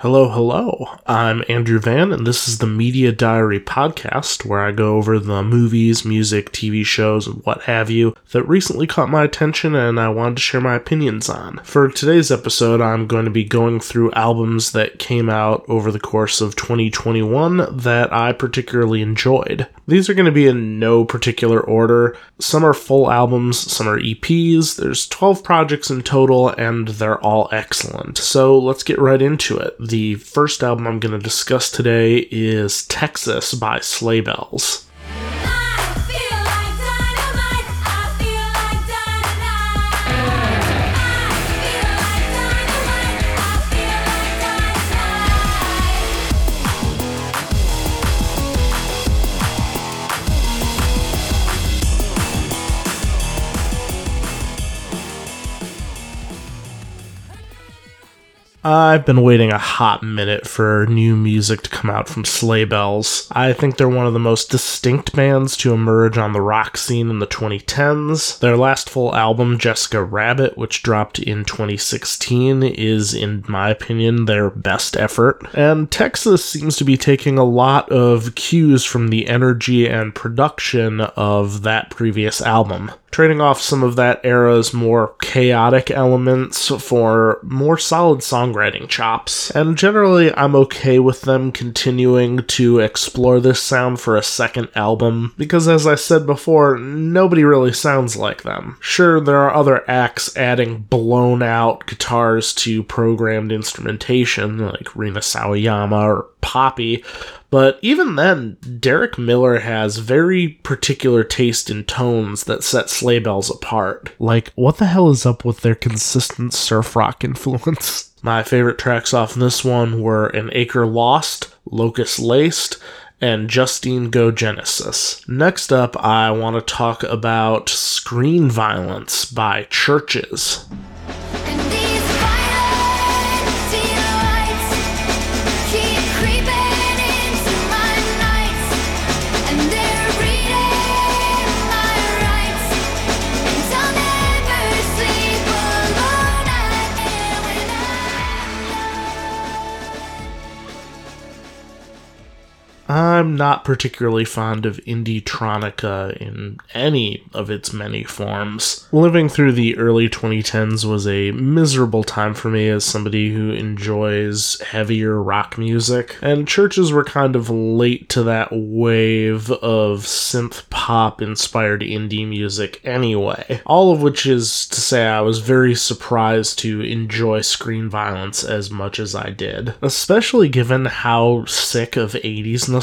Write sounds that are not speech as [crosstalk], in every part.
Hello, hello. I'm Andrew Van, and this is the Media Diary podcast, where I go over the movies, music, TV shows, and what have you that recently caught my attention and I wanted to share my opinions on. For today's episode, I'm going to be going through albums that came out over the course of 2021 that I particularly enjoyed. These are going to be in no particular order. Some are full albums, some are EPs. There's 12 projects in total, and they're all excellent. So let's get right into it the first album I'm going to discuss today is Texis by Sleigh Bells. I've been waiting a hot minute for new music to come out from Sleigh Bells. I think they're one of the most distinct bands to emerge on the rock scene in the 2010s. Their last full album, Jessica Rabbit, which dropped in 2016, is, in my opinion, their best effort. And Texis seems to be taking a lot of cues from the energy and production of that previous album trading off some of that era's more chaotic elements for more solid songwriting chops. And generally, I'm okay with them continuing to explore this sound for a second album, because as I said before, nobody really sounds like them. Sure, there are other acts adding blown out guitars to programmed instrumentation, like Rina Sawayama or Poppy, but even then, Derek Miller has very particular taste in tones that set sleigh bells apart. Like, what the hell is up with their consistent surf rock [laughs] influence? My favorite tracks off this one were An Acre Lost, Locust Laced, and Justine Go Genesis. Next up, I want to talk about Screen Violence by CHVRCHES. I'm not particularly fond of Indietronica in any of its many forms. Living through the early 2010s was a miserable time for me as somebody who enjoys heavier rock music, and CHVRCHES were kind of late to that wave of synth pop inspired indie music anyway. All of which is to say, I was very surprised to enjoy screen violence as much as I did, especially given how sick of 80s nostalgia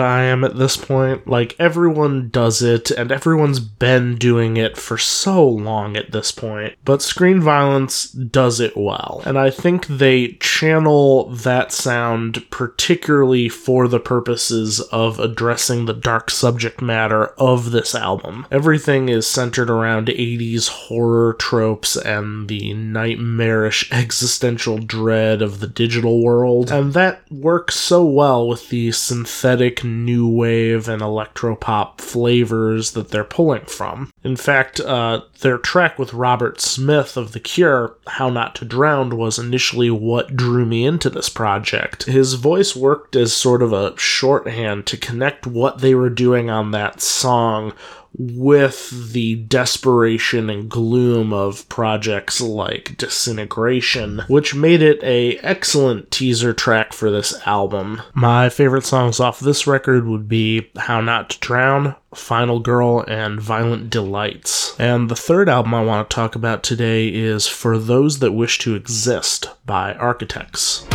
I am at this point. Like, everyone does it, and everyone's been doing it for so long at this point. But Screen Violence does it well. And I think they channel that sound particularly for the purposes of addressing the dark subject matter of this album. Everything is centered around 80s horror tropes and the nightmarish [laughs] existential dread of the digital world. And that works so well with the synthetic new wave and electropop flavors that they're pulling from. In fact, uh, their track with Robert Smith of The Cure, How Not to Drown, was initially what drew me into this project. His voice worked as sort of a shorthand to connect what they were doing on that song with the desperation and gloom of projects like Disintegration, which made it a excellent teaser track for this album. My favorite songs off this record would be How Not to Drown, Final Girl, and Violent Delights. And the third album I want to talk about today is For Those That Wish to Exist by Architects.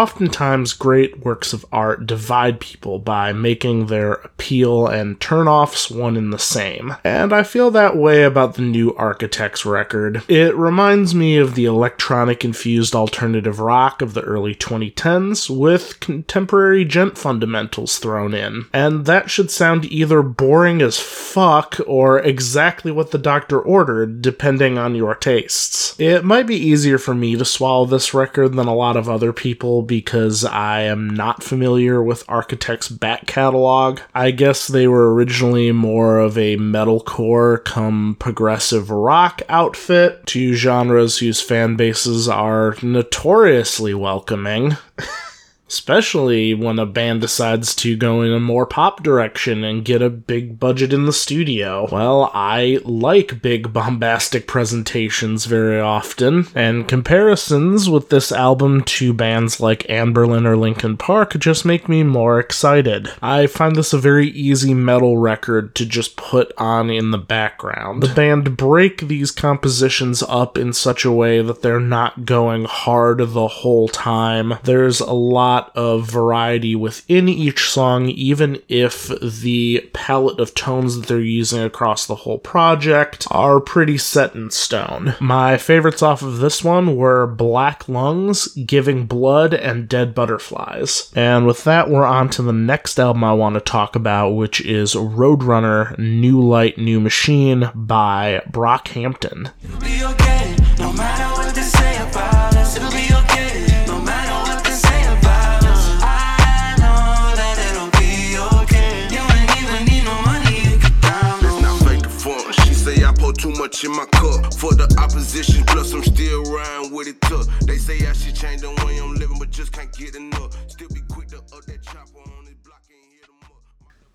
Oftentimes, great works of art divide people by making their appeal and turnoffs one and the same. And I feel that way about the new Architects record. It reminds me of the electronic infused alternative rock of the early 2010s with contemporary djent fundamentals thrown in. And that should sound either boring as fuck or exactly what the doctor ordered, depending on your tastes. It might be easier for me to swallow this record than a lot of other people because I am not familiar with Architect's back catalog. I guess they were originally more of a metalcore come progressive rock outfit, two genres whose fan bases are notoriously welcoming. [laughs] especially when a band decides to go in a more pop direction and get a big budget in the studio. Well, I like big bombastic presentations very often, and comparisons with this album to bands like Anberlin or Linkin Park just make me more excited. I find this a very easy metal record to just put on in the background. The band break these compositions up in such a way that they're not going hard the whole time. There's a lot lot of variety within each song, even if the palette of tones that they're using across the whole project are pretty set in stone. My favorites off of this one were Black Lungs, Giving Blood, and Dead Butterflies. And with that, we're on to the next album I want to talk about, which is Roadrunner New Light, New Machine by Brockhampton. In my cup. For the opposition, plus I'm still riding with it tough. They say I should change the way I'm living, but just can't get enough. Still be quick to up that chopper on this block and hit them up.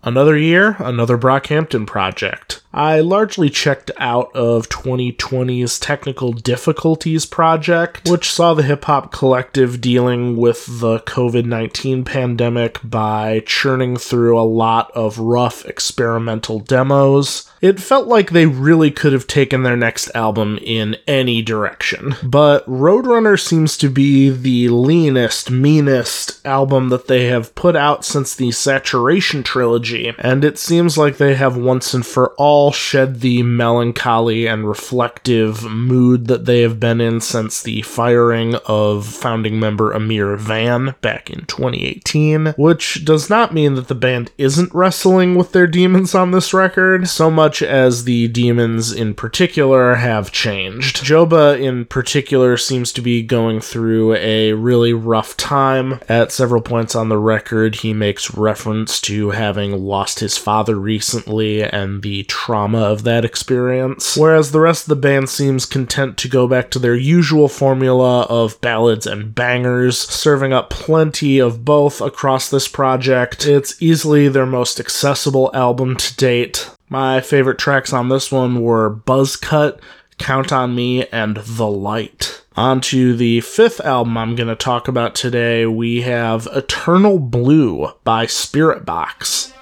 Another year, another Brockhampton project. I largely checked out of 2020's Technical Difficulties project, which saw the hip hop collective dealing with the COVID 19 pandemic by churning through a lot of rough experimental demos. It felt like they really could have taken their next album in any direction. But Roadrunner seems to be the leanest, meanest album that they have put out since the Saturation trilogy, and it seems like they have once and for all all shed the melancholy and reflective mood that they have been in since the firing of founding member Ameer Vann back in 2018, which does not mean that the band isn't wrestling with their demons on this record, so much as the demons in particular have changed. Joba in particular seems to be going through a really rough time. At several points on the record, he makes reference to having lost his father recently and the trauma trauma of that experience. Whereas the rest of the band seems content to go back to their usual formula of ballads and bangers, serving up plenty of both across this project. It's easily their most accessible album to date. My favorite tracks on this one were Buzzcut, Count on Me, and The Light. On to the fifth album I'm going to talk about today, we have Eternal Blue by Spirit Spiritbox.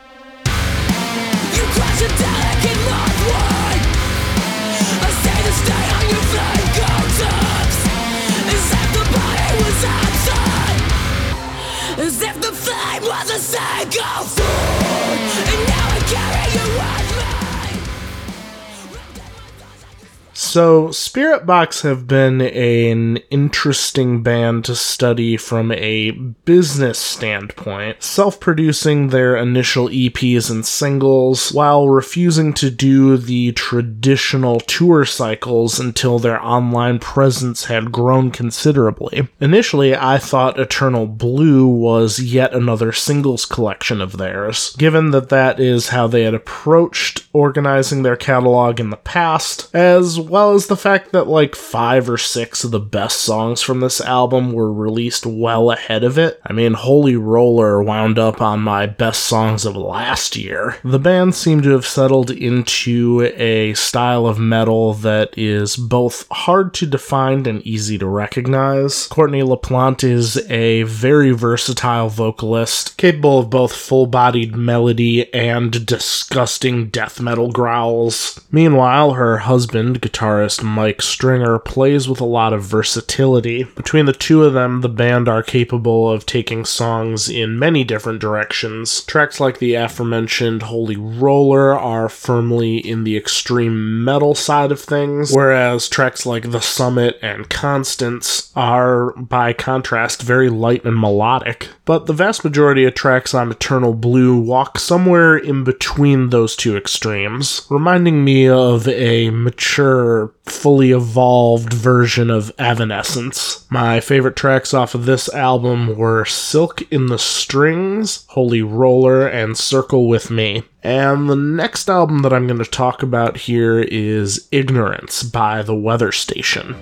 So, Spiritbox have been an interesting band to study from a business standpoint, self producing their initial EPs and singles while refusing to do the traditional tour cycles until their online presence had grown considerably. Initially, I thought Eternal Blue was yet another singles collection of theirs, given that that is how they had approached organizing their catalog in the past, as well well as the fact that like five or six of the best songs from this album were released well ahead of it. I mean, Holy Roller wound up on my best songs of last year. The band seemed to have settled into a style of metal that is both hard to define and easy to recognize. Courtney LaPlante is a very versatile vocalist, capable of both full bodied melody and disgusting death metal growls. Meanwhile, her husband, guitar guitarist Mike Stringer plays with a lot of versatility. Between the two of them, the band are capable of taking songs in many different directions. Tracks like the aforementioned Holy Roller are firmly in the extreme metal side of things, whereas tracks like The Summit and Constance are, by contrast, very light and melodic. But the vast majority of tracks on Eternal Blue walk somewhere in between those two extremes, reminding me of a mature, fully evolved version of Evanescence. My favorite tracks off of this album were Silk in the Strings, Holy Roller, and Circle with Me. And the next album that I'm going to talk about here is Ignorance by The Weather Station.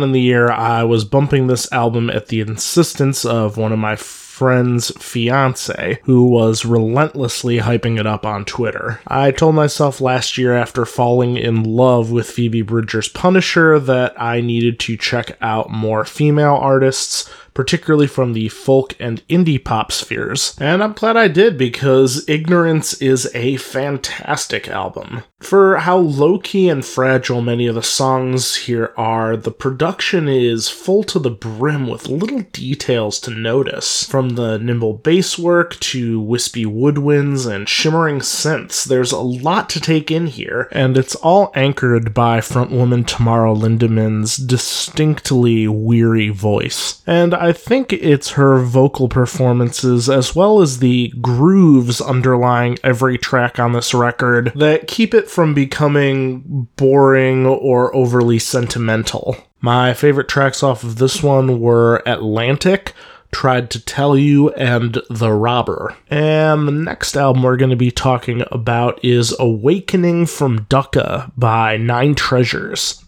In the year, I was bumping this album at the insistence of one of my friend's fiance, who was relentlessly hyping it up on Twitter. I told myself last year after falling in love with Phoebe Bridgers' Punisher that I needed to check out more female artists particularly from the folk and indie pop spheres. And I'm glad I did because Ignorance is a fantastic album. For how low key and fragile many of the songs here are, the production is full to the brim with little details to notice. From the nimble bass work to wispy woodwinds and shimmering synths, there's a lot to take in here, and it's all anchored by frontwoman Tamara Lindemann's distinctly weary voice. And I think it's her vocal performances as well as the grooves underlying every track on this record that keep it from becoming boring or overly sentimental. My favorite tracks off of this one were Atlantic, Tried to Tell You, and The Robber. And the next album we're going to be talking about is Awakening from Dukkha by Nine Treasures.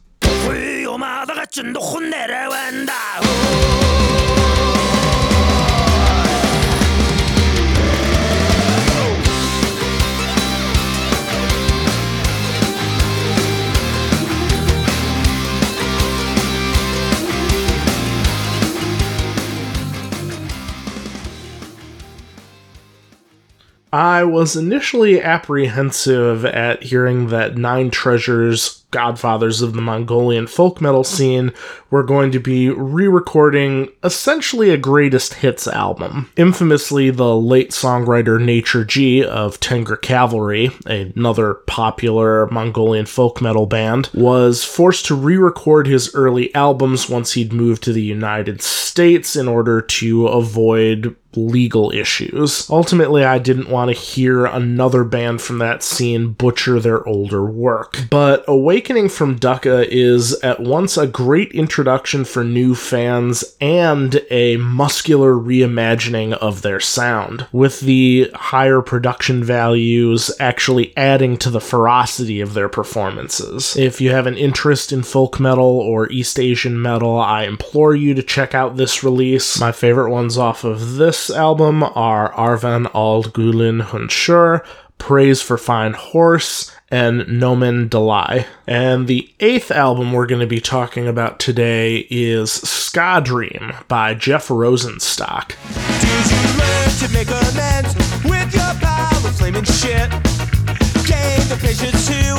I was initially apprehensive at hearing that Nine Treasures, godfathers of the Mongolian folk metal scene, were going to be re recording essentially a greatest hits album. Infamously, the late songwriter Nature G of Tengri Cavalry, another popular Mongolian folk metal band, was forced to re record his early albums once he'd moved to the United States in order to avoid legal issues. Ultimately, I didn't want to hear another band from that scene butcher their older work. But Awakening from Dukkha is at once a great introduction for new fans and a muscular reimagining of their sound, with the higher production values actually adding to the ferocity of their performances. If you have an interest in folk metal or East Asian metal, I implore you to check out this release. My favorite ones off of this album are Arvan Ald Gulin Hunshur, Praise for Fine Horse, and Nomen Dalai. And the eighth album we're going to be talking about today is Ska Dream by Jeff Rosenstock.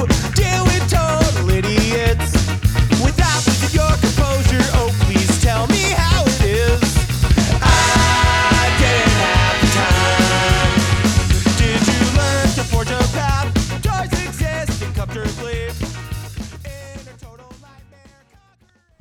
Did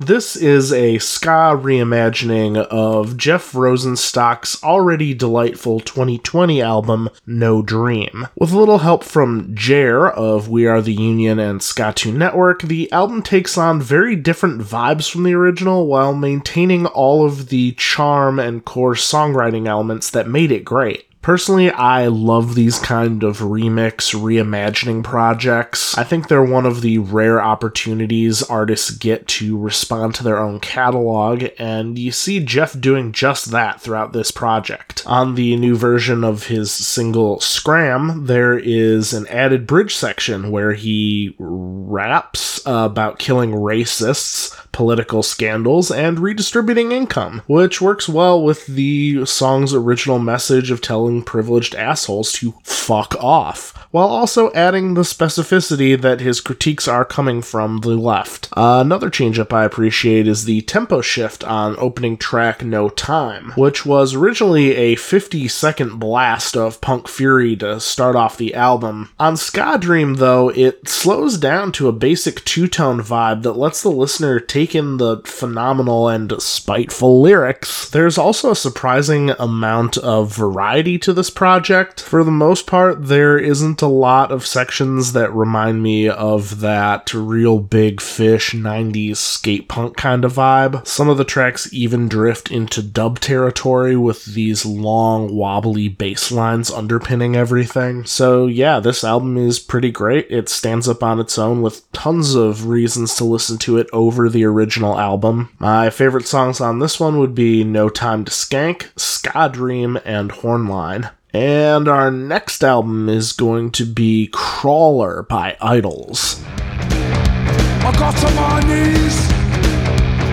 This is a ska reimagining of Jeff Rosenstock's already delightful 2020 album, No Dream. With a little help from Jer of We Are the Union and Skatune Network, the album takes on very different vibes from the original while maintaining all of the charm and core songwriting elements that made it great. Personally, I love these kind of remix, reimagining projects. I think they're one of the rare opportunities artists get to respond to their own catalog, and you see Jeff doing just that throughout this project. On the new version of his single Scram, there is an added bridge section where he raps about killing racists, political scandals, and redistributing income, which works well with the song's original message of telling privileged assholes to fuck off, while also adding the specificity that his critiques are coming from the left. Uh, another changeup I appreciate is the tempo shift on opening track No Time, which was originally a 50 second blast of punk fury to start off the album. On Ska Dream, though, it slows down to a basic two tone vibe that lets the listener take in the phenomenal and spiteful lyrics. There's also a surprising amount of variety to this project. For the most part, there isn't a lot of sections that remind me of that real big fish 90s skate punk kind of vibe. Some of the tracks even drift into dub territory with these long, wobbly bass lines underpinning everything. So, yeah, this album is pretty great. It stands up on its own with tons of reasons to listen to it over the original album. My favorite songs on this one would be No Time to Skank, Ska Dream, and Hornline. And our next album is going to be Crawler by Idles. I got to my knees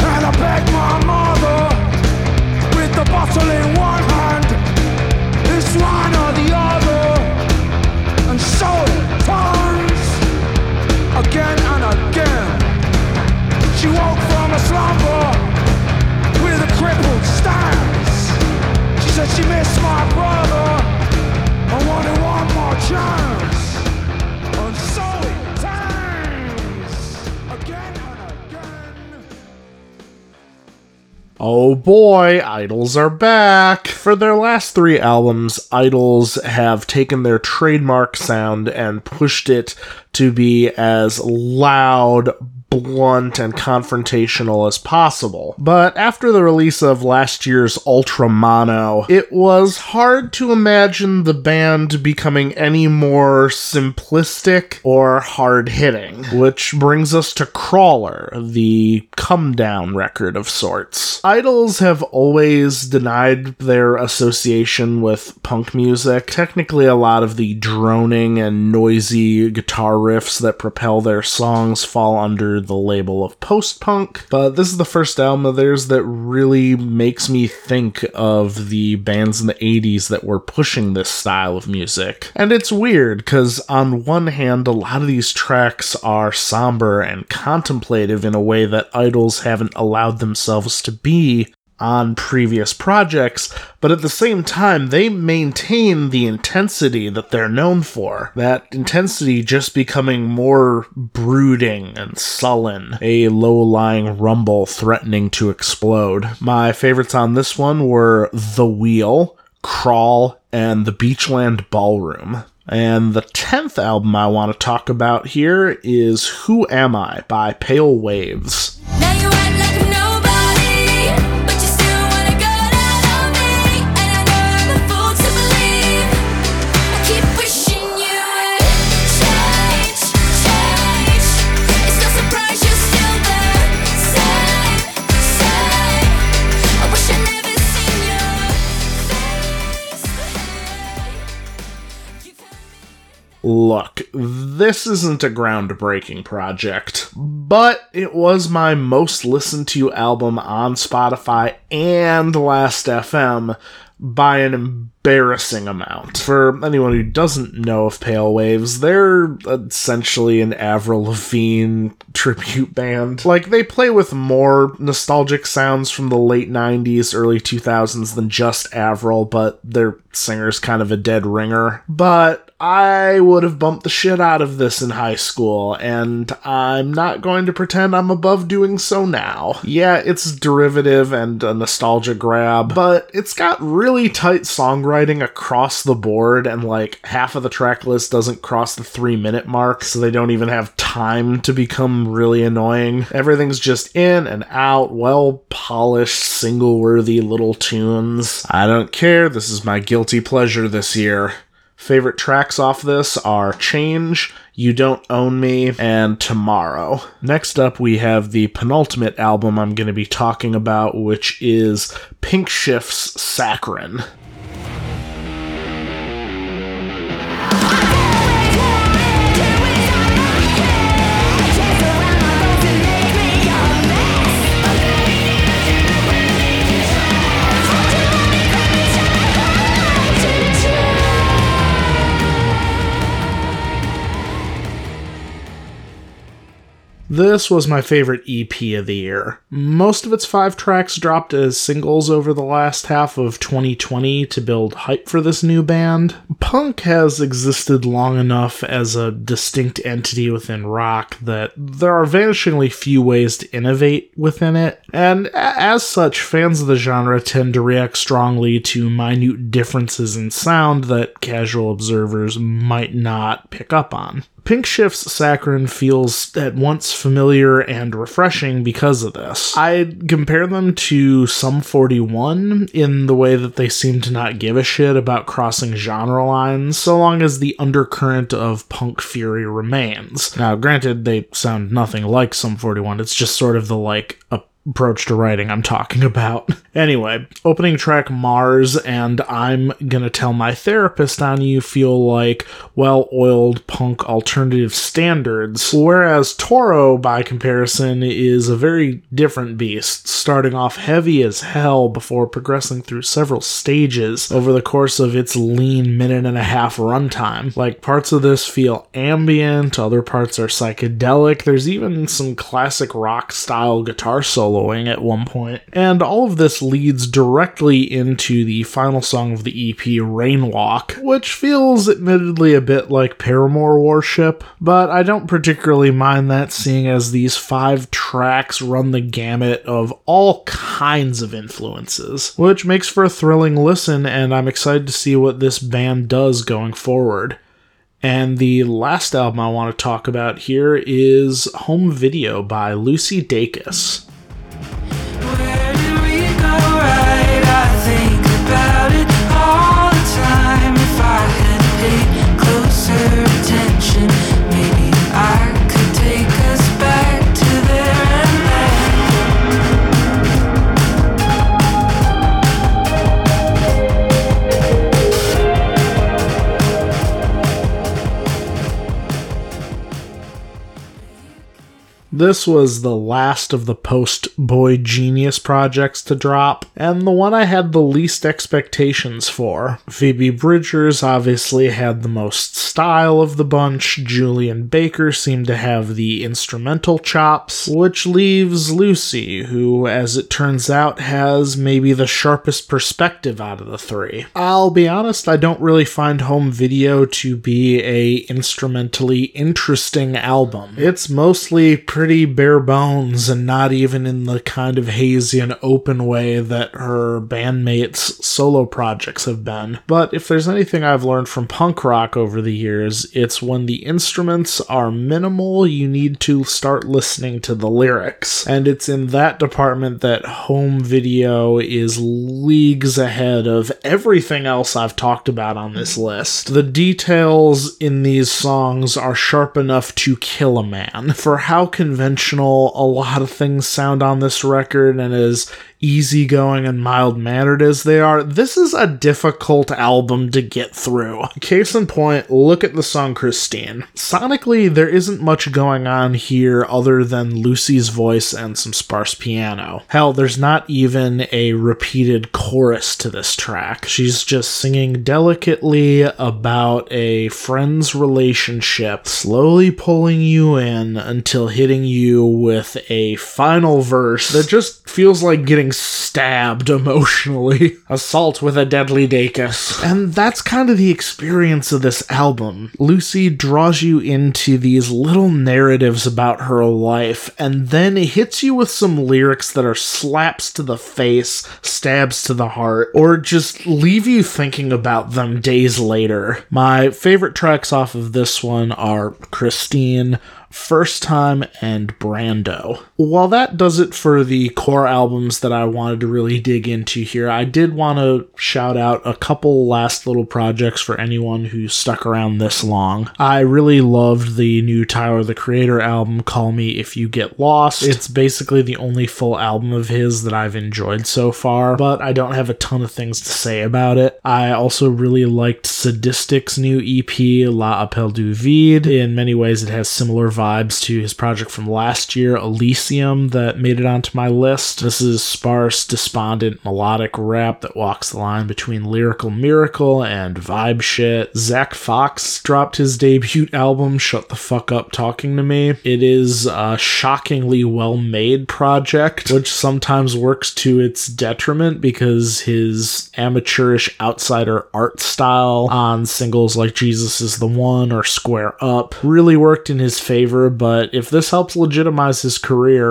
and I begged my mother with the bottle Oh boy, Idles are back! For their last three albums, Idles have taken their trademark sound and pushed it to be as loud, blunt, and confrontational as possible. But after the release of last year's Ultra Mono, it was hard to imagine the band becoming any more simplistic or hard hitting. Which brings us to Crawler, the come down record of sorts. Idles have always denied their association with punk music. Technically, a lot of the droning and noisy guitar riffs that propel their songs fall under the label of post punk, but this is the first album of theirs that really makes me think of the bands in the 80s that were pushing this style of music. And it's weird because, on one hand, a lot of these tracks are somber and contemplative in a way that Idles haven't allowed themselves to be on previous projects, but at the same time, they maintain the intensity that they're known for. That intensity just becoming more brooding and sullen, a low lying rumble threatening to explode. My favorites on this one were The Wheel, Crawl, and The Beachland Ballroom. And the 10th album I want to talk about here is Who Am I by Pale Waves. Look, this isn't a groundbreaking project, but it was my most listened to album on Spotify and Last FM by an embarrassing amount. For anyone who doesn't know of Pale Waves, they're essentially an Avril Lavigne [laughs] tribute band. Like, they play with more nostalgic sounds from the late 90s, early 2000s than just Avril, but their singer's kind of a dead ringer. But I would have bumped the shit out of this in high school, and I'm not going to pretend I'm above doing so now. Yeah, it's derivative and a nostalgia grab, but it's got really tight songwriting across the board, and like half of the track list doesn't cross the three minute mark, so they don't even have time to become really annoying. Everything's just in and out, well polished, single worthy little tunes. I don't care, this is my guilty pleasure this year. Favorite tracks off this are Change, You Don't Own Me, and Tomorrow. Next up, we have the penultimate album I'm going to be talking about, which is Pink Shift's Saccharin. This was my favorite EP of the year. Most of its five tracks dropped as singles over the last half of 2020 to build hype for this new band. Punk has existed long enough as a distinct entity within rock that there are vanishingly few ways to innovate within it, and as such, fans of the genre tend to react strongly to minute differences in sound that casual observers might not pick up on. Pink Shift's Saccharin feels at once familiar and refreshing because of this. I'd compare them to Sum 41 in the way that they seem to not give a shit about crossing genre lines, so long as the undercurrent of punk fury remains. Now, granted, they sound nothing like Sum 41, it's just sort of the like approach to writing I'm talking about. [laughs] Anyway, opening track Mars and I'm gonna tell my therapist on you feel like well oiled punk alternative standards, whereas Toro, by comparison, is a very different beast, starting off heavy as hell before progressing through several stages over the course of its lean minute and a half runtime. Like parts of this feel ambient, other parts are psychedelic, there's even some classic rock style guitar soloing at one point, and all of this leads directly into the final song of the EP, Rainwalk, which feels admittedly a bit like Paramore Worship, but I don't particularly mind that seeing as these five tracks run the gamut of all kinds of influences, which makes for a thrilling listen, and I'm excited to see what this band does going forward. And the last album I want to talk about here is Home Video by Lucy Dacus. This was the last of the post Boy Genius projects to drop, and the one I had the least expectations for. Phoebe Bridgers obviously had the most style of the bunch, Julien Baker seemed to have the instrumental chops, which leaves Lucy, who, as it turns out, has maybe the sharpest perspective out of the three. I'll be honest, I don't really find home video to be a instrumentally interesting album. It's mostly pretty bare bones and not even in the kind of hazy and open way that her bandmates' solo projects have been. But if there's anything I've learned from punk rock over the years, it's when the instruments are minimal, you need to start listening to the lyrics. And it's in that department that home video is leagues ahead of everything else I've talked about on this list. The details in these songs are sharp enough to kill a man. For how conventional a lot of things sound on this record and as easygoing and mild mannered as they are, this is a difficult album to get through. Case in point, look at the song Christine. Sonically, there isn't much going on here other than Lucy's voice and some sparse piano. Hell, there's not even a repeated chorus to this track. She's just singing delicately about a friend's relationship, slowly pulling you in until hitting you with a final verse that just feels like getting stabbed emotionally. [laughs] Assault with a deadly dacus. And that's kind of the experience of this album. Lucy draws you into these little narratives about her life and then hits you with some lyrics that are slaps to the face, stabs to the heart, or just leave you thinking about them days later. My favorite tracks off of this one are Christine, First Time, and Brando. While that does it for the core albums that I wanted to really dig into here, I did want to shout out a couple last little projects for anyone who stuck around this long. I really loved the new Tyler the Creator album, Call Me If You Get Lost. It's basically the only full album of his that I've enjoyed so far, but I don't have a ton of things to say about it. I also really liked Sadistik's new EP, La Appel du Vide. In many ways, it has similar vibes to his project from last year, Elysium, that made it onto my list. This is sparse, despondent, melodic rap that walks the line between lyrical miracle and vibe shit. Zach Fox dropped his debut album, Shut the Fuck Up Talking to Me. It is a shockingly well made project, which sometimes works to its detriment because his amateurish outsider art style on singles like Jesus is the One or Square Up really worked in his favor, but if this helps legitimize his career,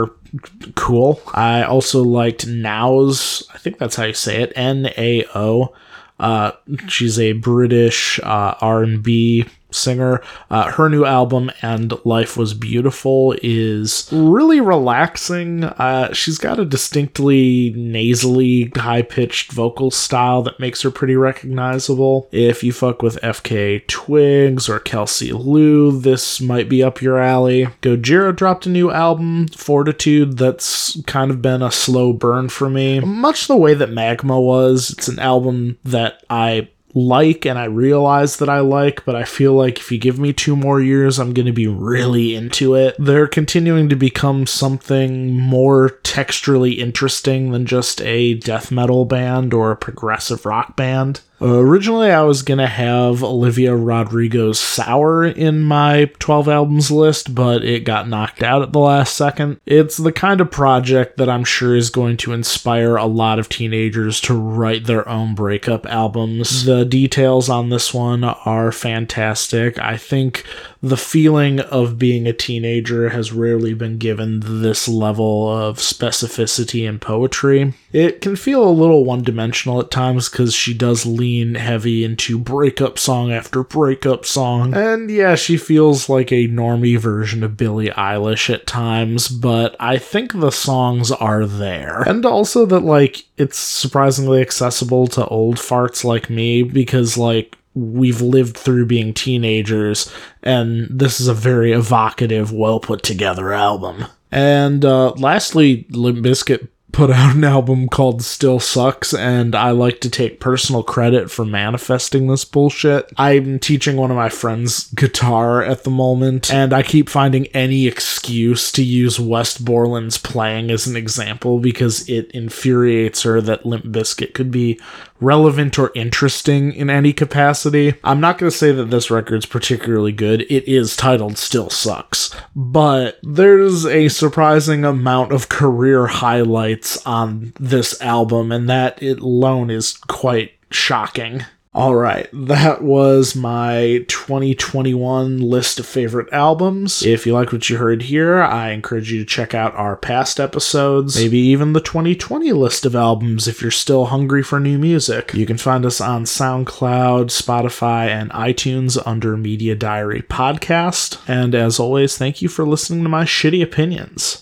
cool. I also liked Now's, I think that's how you say it, N A O. Uh, she's a British uh, R&B singer. Uh, her new album and Life Was Beautiful is really relaxing. Uh, she's got a distinctly nasally, high-pitched vocal style that makes her pretty recognizable. If you fuck with FKA Twigs or Kelsey Lu, this might be up your alley. Gojira dropped a new album, Fortitude, that's kind of been a slow burn for me. Much the way that Magma was. It's an album that I like and I realize that I like, but I feel like if you give me two more years, I'm going to be really into it. They're continuing to become something more texturally interesting than just a death metal band or a progressive rock band. Uh, originally, I was gonna have Olivia Rodrigo's Sour in my 12 albums list, but it got knocked out at the last second. It's the kind of project that I'm sure is going to inspire a lot of teenagers to write their own breakup albums. The details on this one are fantastic. I think the feeling of being a teenager has rarely been given this level of specificity in poetry. It can feel a little one dimensional at times because she does lean heavy into breakup song after breakup song. And yeah, she feels like a normie version of Billie Eilish at times, but I think the songs are there. And also that, like, it's surprisingly accessible to old farts like me because, like, we've lived through being teenagers, and this is a very evocative, well put together album. And uh, lastly, Limp Bizkit put out an album called Still Sucks, and I like to take personal credit for manifesting this bullshit. I'm teaching one of my friends guitar at the moment, and I keep finding any excuse to use Wes Borland's playing as an example because it infuriates her that Limp Bizkit could be relevant or interesting in any capacity. I'm not going to say that this record's particularly good. It is titled Still Sucks, but there's a surprising amount of career highlights on this album, and that alone is quite shocking. All right, that was my 2021 list of favorite albums. If you like what you heard here, I encourage you to check out our past episodes, maybe even the 2020 list of albums if you're still hungry for new music. You can find us on SoundCloud, Spotify, and iTunes under Media Diary Podcast. And as always, thank you for listening to my shitty opinions.